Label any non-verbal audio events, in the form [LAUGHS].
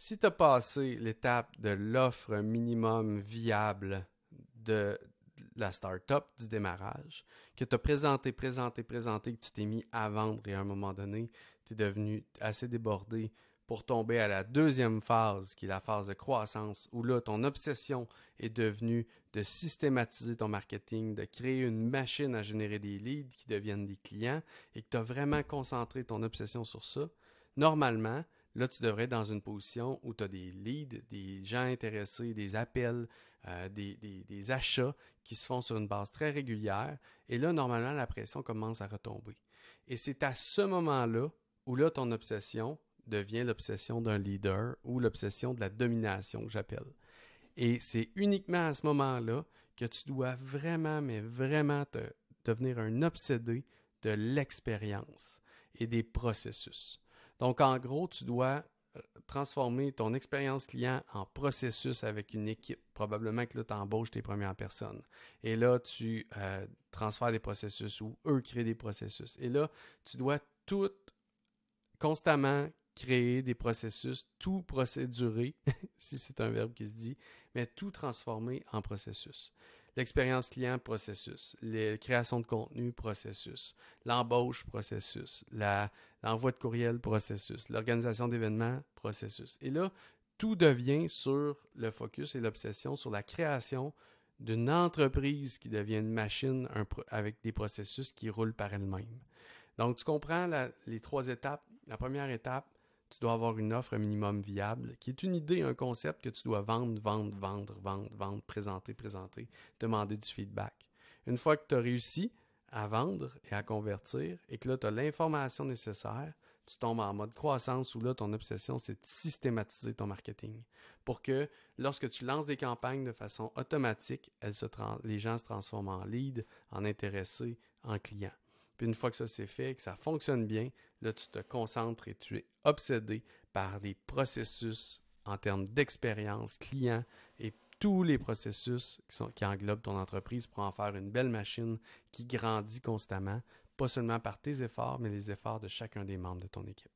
Si tu as passé l'étape de l'offre minimum viable de la start-up, du démarrage, que tu as présenté, présenté, présenté, que tu t'es mis à vendre et à un moment donné, tu es devenu assez débordé pour tomber à la deuxième phase, qui est la phase de croissance, où là, ton obsession est devenue de systématiser ton marketing, de créer une machine à générer des leads qui deviennent des clients et que tu as vraiment concentré ton obsession sur ça. Normalement, là, tu devrais être dans une position où tu as des leads, des gens intéressés, des appels, euh, des, achats qui se font sur une base très régulière. Et là, normalement, la pression commence à retomber. Et c'est à ce moment-là où là, ton obsession devient l'obsession d'un leader ou l'obsession de la domination j'appelle. Et c'est uniquement à ce moment-là que tu dois vraiment, mais vraiment devenir un obsédé de l'expérience et des processus. Donc, en gros, tu dois euh, transformer ton expérience client en processus avec une équipe. Probablement que là, tu embauches tes premières personnes. Et là, tu euh, transfères des processus ou eux créent des processus. Et là, tu dois tout constamment créer des processus, tout procédurer, [LAUGHS] si c'est un verbe qui se dit, mais tout transformer en processus. L'expérience client, processus. Les créations de contenu, processus. L'embauche, processus. L'envoi de courriel, processus. L'organisation d'événements, processus. Et là, tout devient sur le focus et l'obsession sur la création d'une entreprise qui devient une machine avec des processus qui roulent par elle-même. Donc, tu comprends les trois étapes. La première étape, tu dois avoir une offre minimum viable, qui est une idée, un concept que tu dois vendre, vendre, vendre, vendre, vendre, présenter, présenter, demander du feedback. Une fois que tu as réussi à vendre et à convertir, et que là, tu as l'information nécessaire, tu tombes en mode croissance où là, ton obsession, c'est de systématiser ton marketing pour que lorsque tu lances des campagnes de façon automatique, les gens se transforment en lead, en intéressés, en clients. Puis une fois que ça c'est fait, que ça fonctionne bien, là tu te concentres et tu es obsédé par les processus en termes d'expérience client et tous les processus qui, englobent ton entreprise pour en faire une belle machine qui grandit constamment, pas seulement par tes efforts, mais les efforts de chacun des membres de ton équipe.